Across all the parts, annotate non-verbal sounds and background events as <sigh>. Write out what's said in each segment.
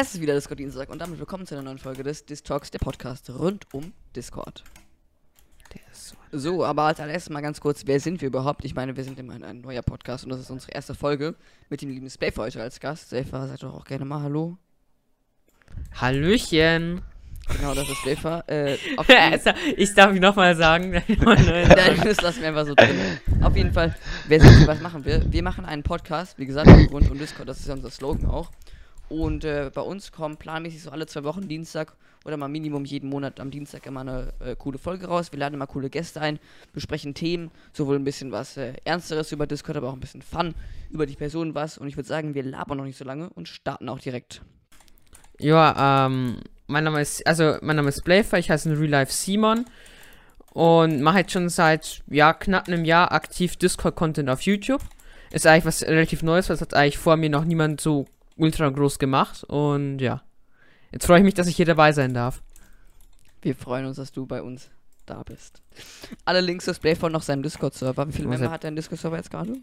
es ist wieder Discord-Dienstag und damit willkommen zu einer neuen Folge des Distalks, der Podcast rund um Discord. So, aber als allererstes mal ganz kurz, wer sind wir überhaupt? Ich meine, wir sind immer ein neuer Podcast und das ist unsere erste Folge mit dem lieben Späfer heute als Gast. Späfer, sag doch auch gerne mal Hallo. Hallöchen. Genau, das ist Späfer. Äh, <laughs> Also, ich darf ihn nochmal sagen. <laughs> <laughs> Nein, das lassen wir einfach so drin. Auf jeden Fall, wer sind wir, was machen wir? Wir machen einen Podcast, wie gesagt, rund um Discord, das ist ja unser Slogan auch. Und äh, bei uns kommen planmäßig so alle zwei Wochen Dienstag oder mal Minimum jeden Monat am Dienstag immer eine äh, coole Folge raus. Wir laden mal coole Gäste ein, besprechen Themen, sowohl ein bisschen was äh, Ernsteres über Discord, aber auch ein bisschen Fun über die Person was. Und ich würde sagen, wir labern noch nicht so lange und starten auch direkt. Ja, ähm, mein Name ist, also, mein Name ist Blafer, ich heiße in Real Life Simon und mache jetzt schon seit, ja, knapp einem Jahr aktiv Discord-Content auf YouTube. Ist eigentlich was relativ Neues, was hat eigentlich vor mir noch niemand so ultra groß gemacht und ja. Jetzt freue ich mich, dass ich hier dabei sein darf. Wir freuen uns, dass du bei uns da bist. Alle Links zu Playphone noch seinem Discord-Server. Wie viele Member hat- dein Discord-Server jetzt gerade?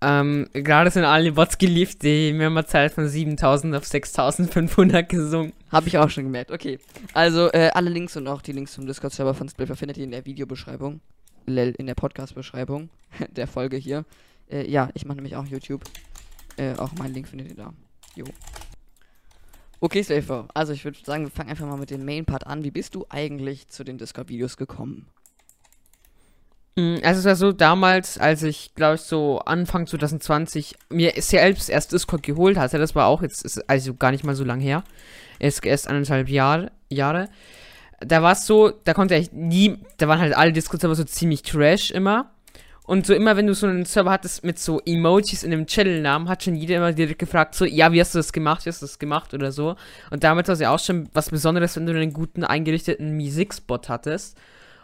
Ähm, gerade sind alle Bots geliefert, die Memberzahl von 7000 auf 6500 gesunken. Habe ich auch schon gemerkt. Okay. Also, äh, alle Links und auch die Links zum Discord-Server von Spliffer findet ihr in der Videobeschreibung. In der Podcast-Beschreibung <laughs> der Folge hier. Äh, ja, ich mache nämlich auch YouTube. Äh, auch meinen Link findet ihr da. Jo. Okay, Slaver. Also, ich würde sagen, wir fangen einfach mal mit dem Main-Part an. Wie bist du eigentlich zu den Discord-Videos gekommen? Mm, Also es war so damals, als ich, glaube ich, so Anfang 2020 mir selbst erst Discord geholt hatte, das war auch jetzt, ist also gar nicht mal so lang her, ist erst anderthalb Jahre, Jahre. Da war es so, da konnte ich nie, da waren halt alle Discord-Server so ziemlich trash immer. Und so immer, wenn du so einen Server hattest mit so Emojis in dem Channel-Namen, hat schon jeder immer direkt gefragt, so, ja, wie hast du das gemacht, wie hast du das gemacht oder so. Und damit war es ja auch schon was Besonderes, wenn du einen guten eingerichteten Mi6-Bot hattest.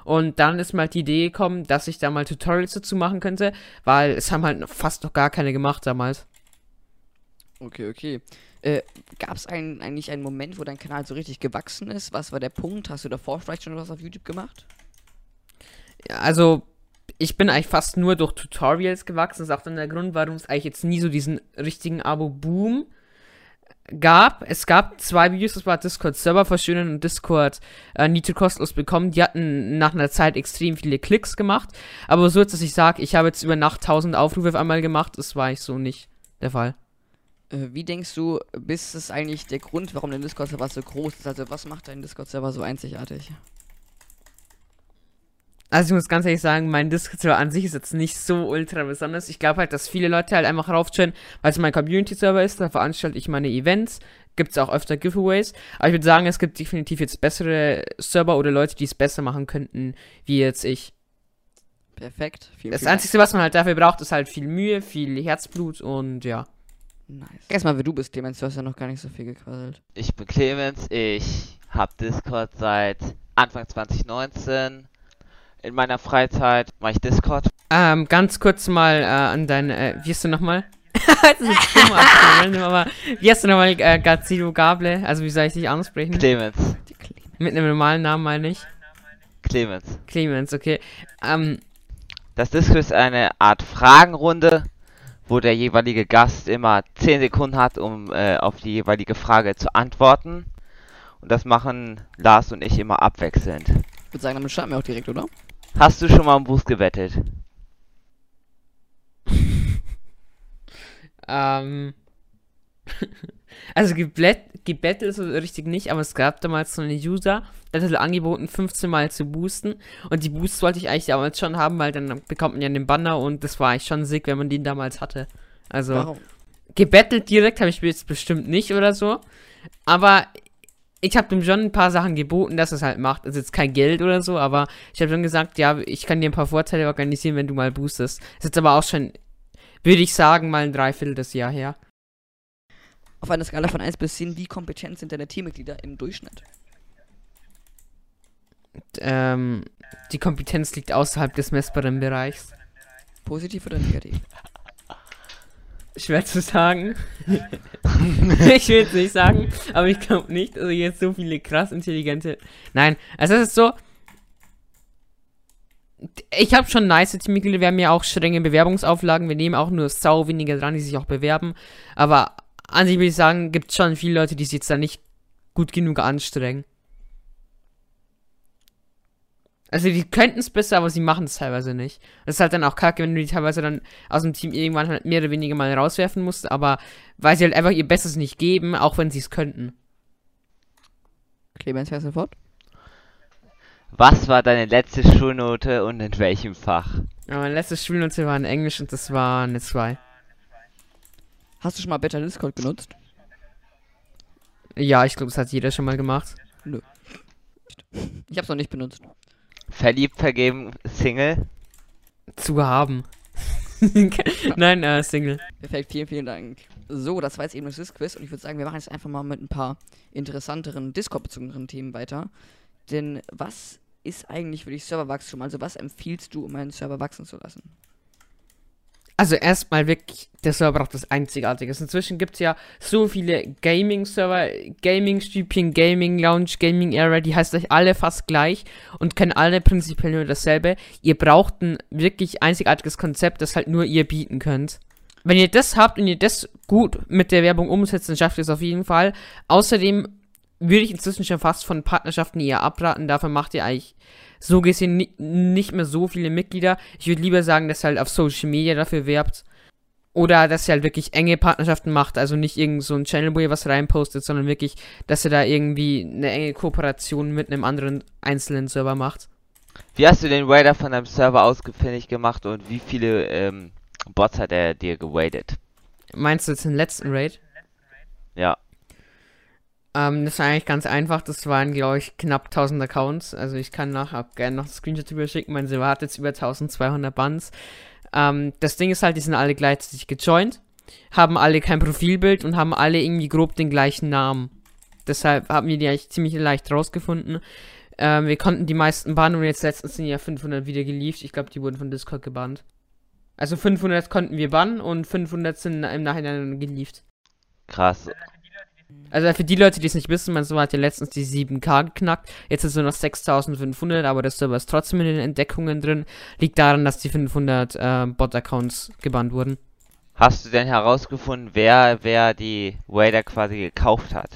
Und dann ist mir halt die Idee gekommen, dass ich da mal Tutorials dazu machen könnte, weil es haben halt fast noch gar keine gemacht damals. Okay, okay. Äh, Gab es eigentlich einen Moment, wo dein Kanal so richtig gewachsen ist? Was war der Punkt? Hast du davor vielleicht schon was auf YouTube gemacht? Ja, also, ich bin eigentlich fast nur durch Tutorials gewachsen. Das ist auch dann der Grund, warum es eigentlich jetzt nie so diesen richtigen Abo-Boom gab. Es gab zwei Videos, das war Discord Server verschönern und Discord äh, Nitro kostenlos bekommen. Die hatten nach einer Zeit extrem viele Klicks gemacht. Aber so jetzt, dass ich sage, ich habe jetzt über Nacht 1000 Aufrufe auf einmal gemacht, das war ich so nicht der Fall. Äh, wie denkst du, bist es eigentlich der Grund, warum dein Discord-Server so groß ist? Also, was macht dein Discord-Server so einzigartig? Also ich muss ganz ehrlich sagen, mein Discord-Server an sich ist jetzt nicht so ultra besonders. Ich glaube halt, dass viele Leute halt einfach raufschauen, weil es mein Community-Server ist, da veranstalte ich meine Events, gibt es auch öfter Giveaways. Aber ich würde sagen, es gibt definitiv jetzt bessere Server oder Leute, die es besser machen könnten, wie jetzt ich. Perfekt. Vielen, Das vielen Einzige, was man halt dafür braucht, ist halt viel Mühe, viel Herzblut und ja. Nice. Erstmal, wer du bist, Clemens, du hast ja noch gar nicht so viel gequasselt. Ich bin Clemens, ich habe Discord seit Anfang 2019. In meiner Freizeit mache ich Discord. Ähm, ganz kurz mal äh, an dein, äh, wie hast du nochmal? <laughs> das ist dumm, aber wie hast du nochmal äh, Gazilo Gable? Also wie soll ich dich ansprechen? Clemens. Mit einem normalen Namen meine ich. Clemens. Clemens, okay. Ähm, Das Discord ist eine Art Fragenrunde, wo der jeweilige Gast immer 10 Sekunden hat, um äh, auf die jeweilige Frage zu antworten. Und das machen Lars und ich immer abwechselnd. Ich würde sagen, damit starten wir auch direkt, oder? Hast du schon mal am Boost gewettet? <laughs> ähm. <laughs> also gebettelt so richtig nicht, aber es gab damals so einen User, der hat halt angeboten, 15 Mal zu boosten. Und die Boosts wollte ich eigentlich damals schon haben, weil dann bekommt man ja den Banner und das war eigentlich schon sick, wenn man den damals hatte. Also. Warum? gebettelt direkt habe ich jetzt bestimmt nicht oder so. Aber ich habe dem schon ein paar Sachen geboten, dass es halt macht. Also jetzt kein Geld oder so, aber ich habe schon gesagt, ja, ich kann dir ein paar Vorteile organisieren, wenn du mal boostest. Ist jetzt aber auch schon, würde ich sagen, mal ein Dreiviertel des Jahr her. Auf einer Skala von 1 bis 10, wie kompetent sind deine Teammitglieder im Durchschnitt? Ähm, die Kompetenz liegt außerhalb des messbaren Bereichs. Positiv oder negativ? Schwer zu sagen. <laughs> ich will es nicht sagen, aber ich glaube nicht, dass ich jetzt so viele krass intelligente. Nein, also es ist so. Ich habe schon nice Teammitglieder, wir haben ja auch strenge Bewerbungsauflagen, wir nehmen auch nur sau weniger dran, die sich auch bewerben, aber an sich würde ich sagen, gibt schon viele Leute, die sich jetzt da nicht gut genug anstrengen. Also die könnten es besser, aber sie machen es teilweise nicht. Das ist halt dann auch kacke, wenn du die teilweise dann aus dem Team irgendwann halt mehr oder weniger mal rauswerfen musst, aber weil sie halt einfach ihr Bestes nicht geben, auch wenn sie es könnten. Clemens, fährst du fort? Was war deine letzte Schulnote und in welchem Fach? Ja, meine letzte Schulnote war in Englisch und das war eine 2. Hast du schon mal Better Discord genutzt? Ja, ich glaube, das hat jeder schon mal gemacht. Ich hab's noch nicht benutzt. Verliebt, vergeben, Single? Zu haben. <laughs> Nein, äh, Single. Perfekt, vielen, vielen Dank. So, das war jetzt eben das Disc-Quiz und ich würde sagen, wir machen jetzt einfach mal mit ein paar interessanteren Discord-bezogeneren Themen weiter. Denn was ist eigentlich für dich Serverwachstum? Also was empfiehlst du, um einen Server wachsen zu lassen? Also erstmal wirklich, der Server braucht das Einzigartiges. Inzwischen gibt es ja so viele Gaming-Server, Gaming-Stübchen, Gaming-Lounge, Gaming-Area, die heißt euch alle fast gleich und können alle prinzipiell nur dasselbe. Ihr braucht ein wirklich einzigartiges Konzept, das halt nur ihr bieten könnt. Wenn ihr das habt und ihr das gut mit der Werbung umsetzt, dann schafft ihr es auf jeden Fall. Außerdem würde ich inzwischen schon fast von Partnerschaften eher abraten. Dafür macht ihr eigentlich so gesehen ni nicht mehr so viele Mitglieder. Ich würde lieber sagen, dass ihr halt auf Social Media dafür werbt. Oder dass ihr halt wirklich enge Partnerschaften macht. Also nicht irgend so ein Channel, wo ihr was reinpostet, sondern wirklich, dass ihr da irgendwie eine enge Kooperation mit einem anderen einzelnen Server macht. Wie hast du den Raider von deinem Server ausfindig gemacht und wie viele ähm, Bots hat er dir gewadet? Meinst du jetzt den letzten Raid? Ja. Ähm, das war eigentlich ganz einfach. Das waren, glaube ich, knapp 1000 Accounts. Also ich kann nachher gerne noch Screenshots überschicken. Mein Server hat jetzt über 1200 Bands. Ähm, das Ding ist halt, die sind alle gleichzeitig gejoint, haben alle kein Profilbild und haben alle irgendwie grob den gleichen Namen. Deshalb haben wir die eigentlich ziemlich leicht rausgefunden. Ähm, wir konnten die meisten bannen und jetzt letztens sind ja 500 wieder geliefert. Ich glaube, die wurden von Discord gebannt. Also 500 konnten wir bannen und 500 sind im Nachhinein geliefert. Krass. Also für die Leute, die es nicht wissen, mein Server hat ja letztens die 7K geknackt. Jetzt ist es nur noch 6500, aber der Server ist trotzdem in den Entdeckungen drin. Liegt daran, dass die 500 äh, Bot-Accounts gebannt wurden. Hast du denn herausgefunden, wer, wer die Raider quasi gekauft hat?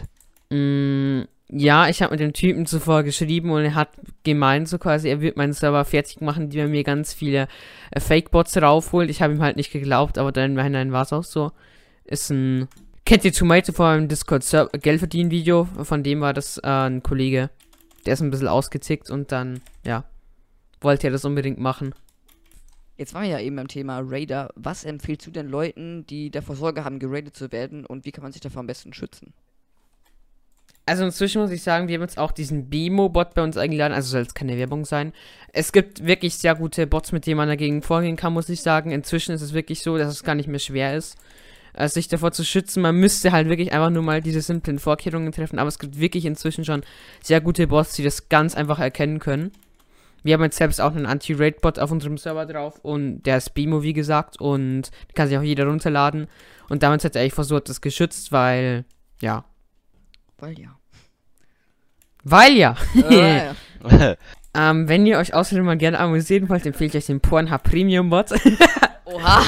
Mm, ja, ich habe mit dem Typen zuvor geschrieben und er hat gemeint, so quasi, er wird meinen Server fertig machen, die mir ganz viele äh, Fake-Bots raufholt. Ich habe ihm halt nicht geglaubt, aber dann im Nachhinein war es auch so. Ist ein Kennt ihr Tomato vor einem Discord Geld verdienen Video? Von dem war das äh, ein Kollege. Der ist ein bisschen ausgezickt und dann, ja, wollte er das unbedingt machen. Jetzt waren wir ja eben beim Thema Raider. Was empfiehlst du denn Leuten, die davor Sorge haben, geradet zu werden und wie kann man sich davor am besten schützen? Also inzwischen muss ich sagen, wir haben jetzt auch diesen Bemo-Bot bei uns eingeladen, also soll es keine Werbung sein. Es gibt wirklich sehr gute Bots, mit denen man dagegen vorgehen kann, muss ich sagen. Inzwischen ist es wirklich so, dass es gar nicht mehr schwer ist äh, sich davor zu schützen. Man müsste halt wirklich einfach nur mal diese simplen Vorkehrungen treffen, aber es gibt wirklich inzwischen schon sehr gute Bots, die das ganz einfach erkennen können. Wir haben jetzt selbst auch einen Anti-Raid-Bot auf unserem Server drauf und der ist Bimo, wie gesagt, und kann sich auch jeder runterladen. Und damit hat er eigentlich versucht, das geschützt, weil, ja. Weil ja. Weil ja. Äh, <laughs> <laughs> ähm, wenn ihr euch außerdem mal gerne amüsieren wollt, empfehle ich euch den Pornhub Premium Bot. <laughs> Oha.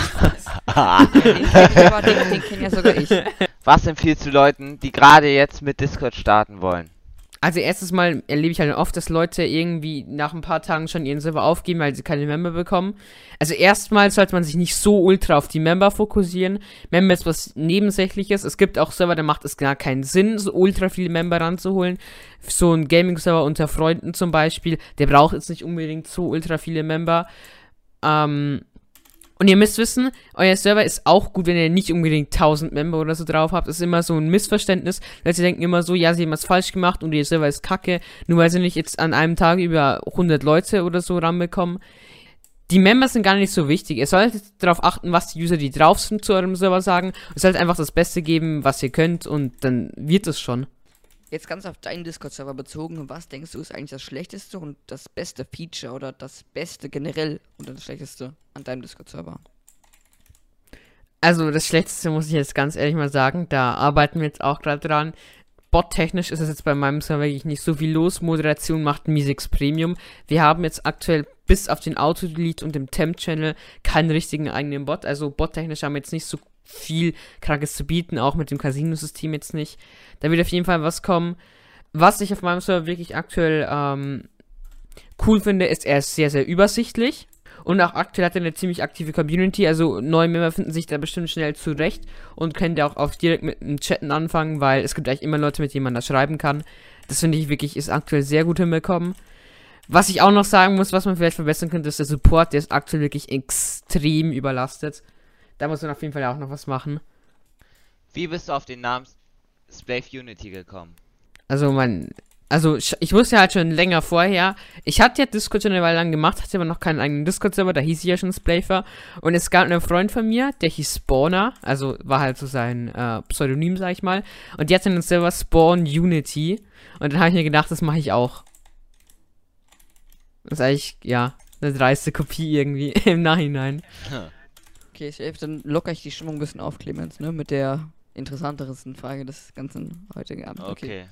den kenn den, den kenn ja sogar ich. Was empfiehlst du Leuten, die gerade jetzt mit Discord starten wollen? Also erstes Mal erlebe ich halt oft, dass Leute irgendwie nach ein paar Tagen schon ihren Server aufgeben, weil sie keine Member bekommen. Also erstmal sollte man sich nicht so ultra auf die Member fokussieren. Member ist was Nebensächliches. Es gibt auch Server, da macht es gar keinen Sinn, so ultra viele Member ranzuholen. So ein Gaming-Server unter Freunden zum Beispiel, der braucht jetzt nicht unbedingt so ultra viele Member. Ähm, und ihr müsst wissen, euer Server ist auch gut, wenn ihr nicht unbedingt 1000 Member oder so drauf habt. Das ist immer so ein Missverständnis. Leute denken immer so, ja, sie haben was falsch gemacht und ihr Server ist kacke. Nur weil sie nicht jetzt an einem Tag über 100 Leute oder so ranbekommen. Die Member sind gar nicht so wichtig. Ihr solltet darauf achten, was die User, die drauf sind, zu eurem Server sagen. Ihr solltet einfach das Beste geben, was ihr könnt und dann wird es schon. Jetzt ganz auf deinen Discord-Server bezogen, was denkst du ist eigentlich das schlechteste und das beste Feature oder das beste generell und das schlechteste an deinem Discord-Server? Also das Schlechteste muss ich jetzt ganz ehrlich mal sagen, da arbeiten wir jetzt auch gerade dran. Bot-technisch ist es jetzt bei meinem Server wirklich nicht so viel los. Moderation macht Misix Premium. Wir haben jetzt aktuell bis auf den Auto-Delete und dem Temp-Channel keinen richtigen eigenen Bot. Also bot-technisch haben wir jetzt nicht so viel Krankes zu bieten, auch mit dem Casino-System jetzt nicht. Da wird auf jeden Fall was kommen. Was ich auf meinem Server wirklich aktuell ähm, cool finde, ist, er ist sehr, sehr übersichtlich. Und auch aktuell hat er eine ziemlich aktive Community, also neue Member finden sich da bestimmt schnell zurecht und können da auch auf direkt mit dem Chatten anfangen, weil es gibt eigentlich immer Leute, mit denen man da schreiben kann. Das finde ich wirklich, ist aktuell sehr gut hinbekommen. Was ich auch noch sagen muss, was man vielleicht verbessern könnte, ist der Support, der ist aktuell wirklich extrem überlastet. Da muss man auf jeden Fall auch noch was machen. Wie bist du auf den Namen Splave Unity gekommen? Also mein, also ich wusste halt schon länger vorher, ich hatte ja Discord schon eine Weile lang gemacht, hatte aber noch keinen eigenen Discord-Server, da hieß ich ja schon Splafer. Und es gab einen Freund von mir, der hieß Spawner, also war halt so sein äh, Pseudonym, sag ich mal. Und die hatte einen Server Spawn Unity. Und dann habe ich mir gedacht, das mache ich auch. Das ist eigentlich, ja, eine dreiste Kopie irgendwie <laughs> im Nachhinein. Okay, ich, dann locker ich die Stimmung ein bisschen auf, Clemens, ne? Mit der interessantesten Frage des ganzen heutigen Abends. Okay.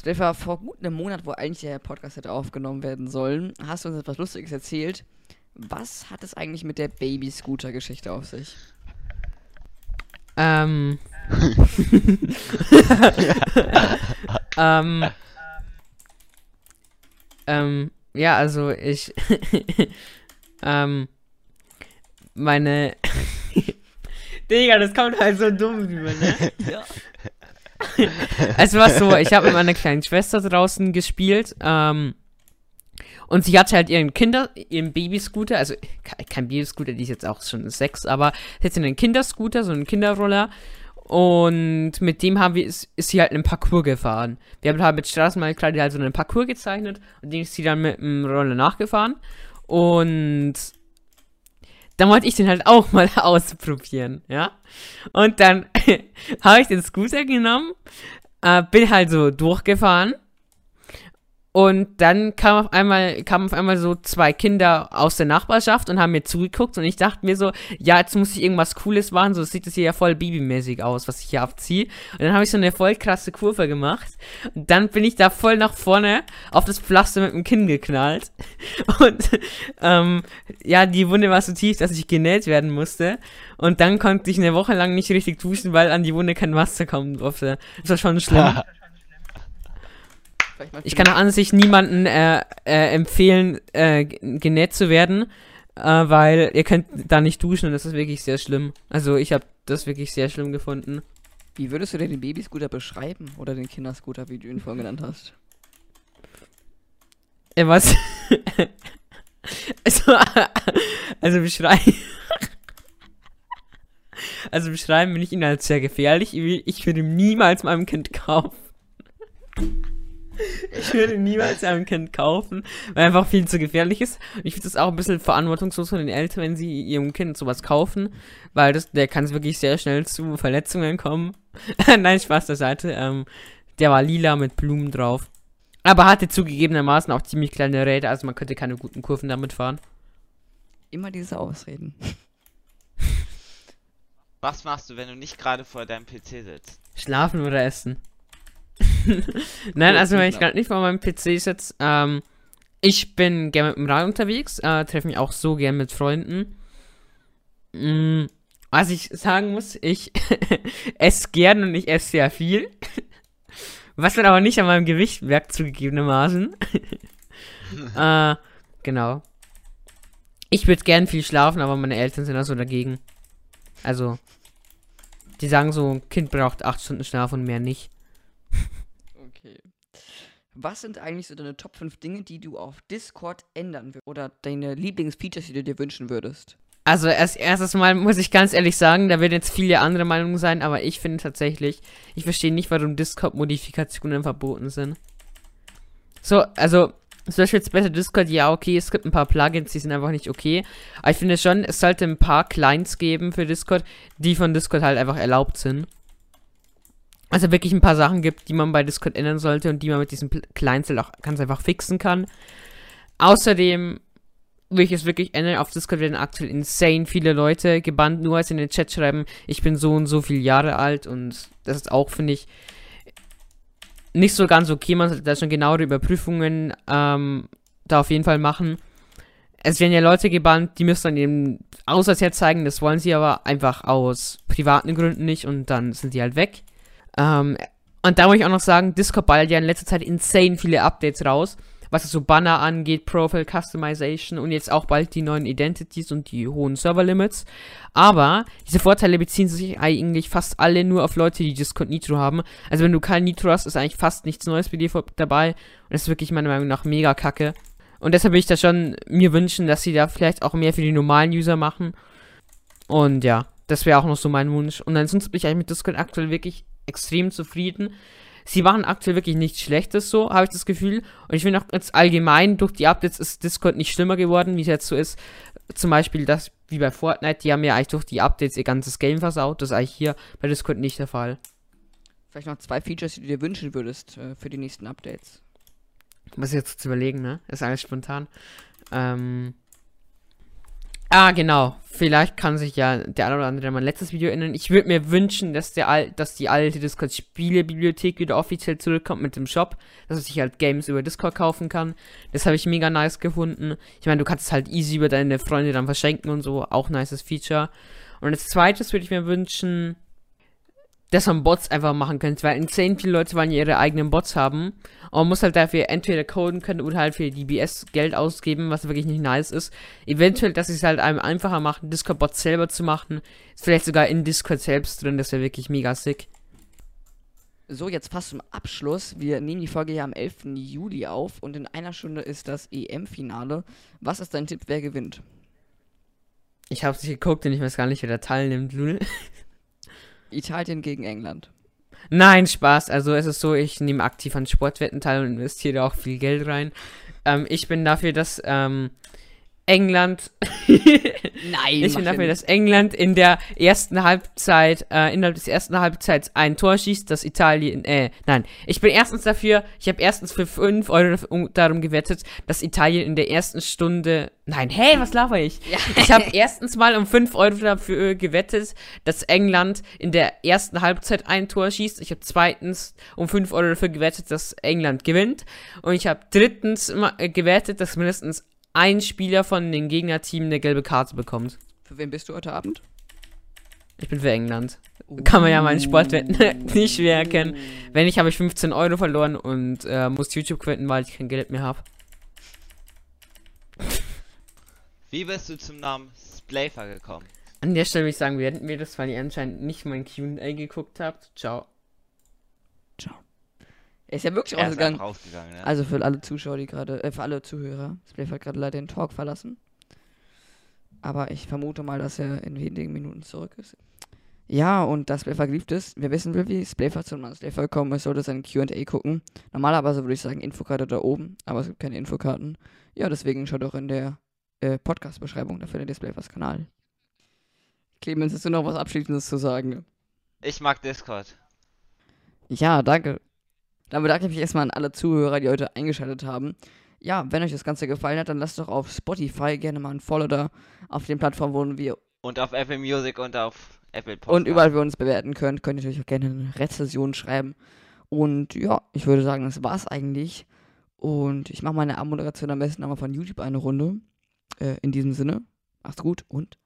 okay. War vor gut einem Monat, wo eigentlich der Podcast hätte aufgenommen werden sollen. Hast du uns etwas Lustiges erzählt? Was hat es eigentlich mit der Baby-Scooter-Geschichte auf sich? Ähm. <laughs> ähm. Ähm. Ja, also ich. <laughs> ähm. Meine. <laughs> Digga, das kommt halt so dumm rüber, ne? <laughs> ja. es war so, ich habe mit meiner kleinen Schwester draußen gespielt. Ähm, und sie hatte halt ihren Kinder, ihren Babyscooter, also kein Babyscooter, die ist jetzt auch schon sechs, aber sie hatte einen Kinderscooter, so einen Kinderroller. Und mit dem haben wir, ist, ist sie halt einen Parcours gefahren. Wir haben halt mit Straßenmalkreide halt so einen Parcours gezeichnet und den ist sie dann mit dem Roller nachgefahren. Und dann wollte ich den halt auch <laughs> mal ausprobieren, ja. Und dann <laughs> habe ich den Scooter genommen, äh, bin halt so durchgefahren und dann kam auf einmal, kamen auf einmal so zwei Kinder aus der Nachbarschaft und haben mir zugeguckt und ich dachte mir so, ja, jetzt muss ich irgendwas Cooles machen, so sieht das hier ja voll babymäßig aus, was ich hier abziehe. Und dann habe ich so eine voll krasse Kurve gemacht und dann bin ich da voll nach vorne auf das Pflaster mit dem Kinn geknallt <laughs> und ähm, ja, die Wunde war so tief, dass ich genäht werden musste und dann konnte ich eine Woche lang nicht richtig duschen, weil an die Wunde kein Wasser kommen durfte. Das war schon schlimm. <laughs> Ich kann auch an sich niemanden äh, äh, empfehlen, äh, genäht zu werden, äh, weil ihr könnt da nicht duschen und das ist wirklich sehr schlimm. Also ich habe das wirklich sehr schlimm gefunden. Wie würdest du denn den Babyscooter beschreiben oder den Kinderscooter, wie du ihn vorhin genannt hast? Äh, was? <laughs> also, also beschreiben. <laughs> also beschreiben bin ich ihn als sehr gefährlich. Ich würde niemals meinem Kind kaufen. <laughs> Ich würde niemals einem Kind kaufen, weil einfach viel zu gefährlich ist. Und ich finde es auch ein bisschen verantwortungslos von den Eltern, wenn sie ihrem Kind sowas kaufen, weil das, der kann wirklich sehr schnell zu Verletzungen kommen. <laughs> Nein, Spaß der Seite. Ähm, der war lila mit Blumen drauf. Aber hatte zugegebenermaßen auch ziemlich kleine Räder, also man könnte keine guten Kurven damit fahren. Immer diese Ausreden. Was machst du, wenn du nicht gerade vor deinem PC sitzt? Schlafen oder essen. <laughs> Nein, also wenn ich gerade nicht vor meinem PC sitze, ähm, ich bin gerne mit dem Rad unterwegs, äh, treffe mich auch so gern mit Freunden. Mm, was ich sagen muss, ich <laughs> esse gern und ich esse sehr viel. <laughs> Was dann aber nicht an meinem Gewicht merkt, zugegebenermaßen. äh, genau. Ich würde gern viel schlafen, aber meine Eltern sind da so dagegen. Also, die sagen so, ein Kind braucht 8 Stunden Schlaf und mehr nicht. Was sind eigentlich so deine Top 5 Dinge, die du auf Discord ändern würdest? Oder deine Lieblingsfeatures, die du dir wünschen würdest? Also erst erstes Mal muss ich ganz ehrlich sagen, da werden jetzt viele andere Meinungen sein, aber ich finde tatsächlich, ich verstehe nicht, warum Discord-Modifikationen verboten sind. So, also, zum Beispiel jetzt besser Discord, ja, okay, es gibt ein paar Plugins, die sind einfach nicht okay. Aber ich finde schon, es sollte ein paar Clients geben für Discord, die von Discord halt einfach erlaubt sind also wirklich ein paar Sachen gibt, die man bei Discord ändern sollte und die man mit diesem Kleinzel auch ganz einfach fixen kann. Außerdem will ich es wirklich ändern. Auf Discord werden aktuell insane viele Leute gebannt, nur als in den Chat schreiben, ich bin so und so viele Jahre alt und das ist auch, finde ich, nicht so ganz okay. Man sollte da schon genauere Überprüfungen ähm, da auf jeden Fall machen. es werden ja Leute gebannt, die müssen dann eben Ausweis zeigen, das wollen sie aber einfach aus privaten Gründen nicht und dann sind die halt weg. Ähm, und da muss ich auch noch sagen, Discord ballert ja in letzter Zeit insane viele Updates raus, was so Banner angeht, Profile Customization und jetzt auch bald die neuen Identities und die hohen Server-Limits. Aber diese Vorteile beziehen sich eigentlich fast alle nur auf Leute, die Discord Nitro haben. Also wenn du kein Nitro hast, ist eigentlich fast nichts Neues bei dir dabei. Und das ist wirklich meiner Meinung nach mega kacke. Und deshalb würde ich da schon mir wünschen, dass sie da vielleicht auch mehr für die normalen User machen. Und ja, das wäre auch noch so mein Wunsch. Und ansonsten bin ich eigentlich mit Discord aktuell wirklich extrem zufrieden. Sie machen aktuell wirklich nichts Schlechtes so, habe ich das Gefühl. Und ich finde auch jetzt allgemein, durch die Updates ist Discord nicht schlimmer geworden, wie es jetzt so ist. Zum Beispiel das, wie bei Fortnite, die haben ja eigentlich durch die Updates ihr ganzes Game versaut. Das ist eigentlich hier bei Discord nicht der Fall. Vielleicht noch zwei Features, die du dir wünschen würdest äh, für die nächsten Updates. Muss ich jetzt zu überlegen, ne? Ist alles spontan. Ähm. Ah, genau. Vielleicht kann sich ja der eine oder andere an mein letztes Video erinnern. Ich würde mir wünschen, dass, der Al dass die alte Discord-Spielebibliothek wieder offiziell zurückkommt mit dem Shop. Dass ich halt Games über Discord kaufen kann. Das habe ich mega nice gefunden. Ich meine, du kannst es halt easy über deine Freunde dann verschenken und so. Auch nices Feature. Und als zweites würde ich mir wünschen, dass man Bots einfach machen könnte, weil insane viele Leute wollen ja ihre eigenen Bots haben. Und man muss halt dafür entweder coden können oder halt für DBS Geld ausgeben, was wirklich nicht nice ist. Eventuell, dass es halt einem einfacher macht, Discord-Bots selber zu machen. Ist vielleicht sogar in Discord selbst drin, das wäre wirklich mega sick. So, jetzt fast zum Abschluss. Wir nehmen die Folge ja am 11. Juli auf und in einer Stunde ist das EM-Finale. Was ist dein Tipp, wer gewinnt? Ich hab's nicht geguckt und ich weiß gar nicht, wer da teilnimmt, Lul. <laughs> Italien gegen England. Nein, Spaß. Also es ist so, ich nehme aktiv an Sportwetten teil und investiere auch viel Geld rein. Ähm, ich bin dafür, dass ähm, England. Nein, ich bin dafür, dass England in der ersten Halbzeit, äh, innerhalb des ersten Halbzeits ein Tor schießt, dass Italien, äh, nein. Ich bin erstens dafür, ich habe erstens für 5 Euro darum gewettet, dass Italien in der ersten Stunde, nein, hey, was laber ich? Ja. Ich habe erstens mal um 5 Euro dafür gewettet, dass England in der ersten Halbzeit ein Tor schießt. Ich habe zweitens um 5 Euro dafür gewettet, dass England gewinnt. Und ich habe drittens äh, gewettet, dass mindestens ein Spieler von dem Gegnerteam eine gelbe Karte bekommt. Für wen bist du heute Abend? Ich bin für England. Uh. Kann man ja meinen Sportwetten <laughs> nicht schwer erkennen. Wenn nicht, habe ich 15 Euro verloren und äh, muss YouTube quitten, weil ich kein Geld mehr habe. Wie bist du zum Namen Splafer gekommen? An der Stelle würde ich sagen, wir das, weil ihr anscheinend nicht mein Q&A geguckt habt. Ciao. Er ist ja wirklich er rausgegangen. rausgegangen ja. Also für alle Zuschauer, die gerade, äh, für alle Zuhörer. Spliff hat gerade leider den Talk verlassen. Aber ich vermute mal, dass er in wenigen Minuten zurück ist. Ja, und das Spliffer geliebt ist. Wer wissen will, wie Spliffer zum Spliffer gekommen ist, sollte seinen Q&A gucken. Normalerweise würde ich sagen Infokarte da oben, aber es gibt keine Infokarten. Ja, deswegen schaut auch in der äh, Podcast-Beschreibung, da findet ihr Spliffers Kanal. Clemens, hast du noch was Abschließendes zu sagen? Ich mag Discord. Ja, danke. Dann bedanke ich mich erstmal an alle Zuhörer, die heute eingeschaltet haben. Ja, wenn euch das Ganze gefallen hat, dann lasst doch auf Spotify gerne mal ein Follow da auf den Plattformen, wo wir. Und auf Apple Music und auf Apple Podcast. Und überall, wo ihr uns bewerten könnt, könnt ihr natürlich auch gerne eine Rezension schreiben. Und ja, ich würde sagen, das war's eigentlich. Und ich mache meine Abmoderation am besten nochmal von YouTube eine Runde. Äh, in diesem Sinne, macht's gut und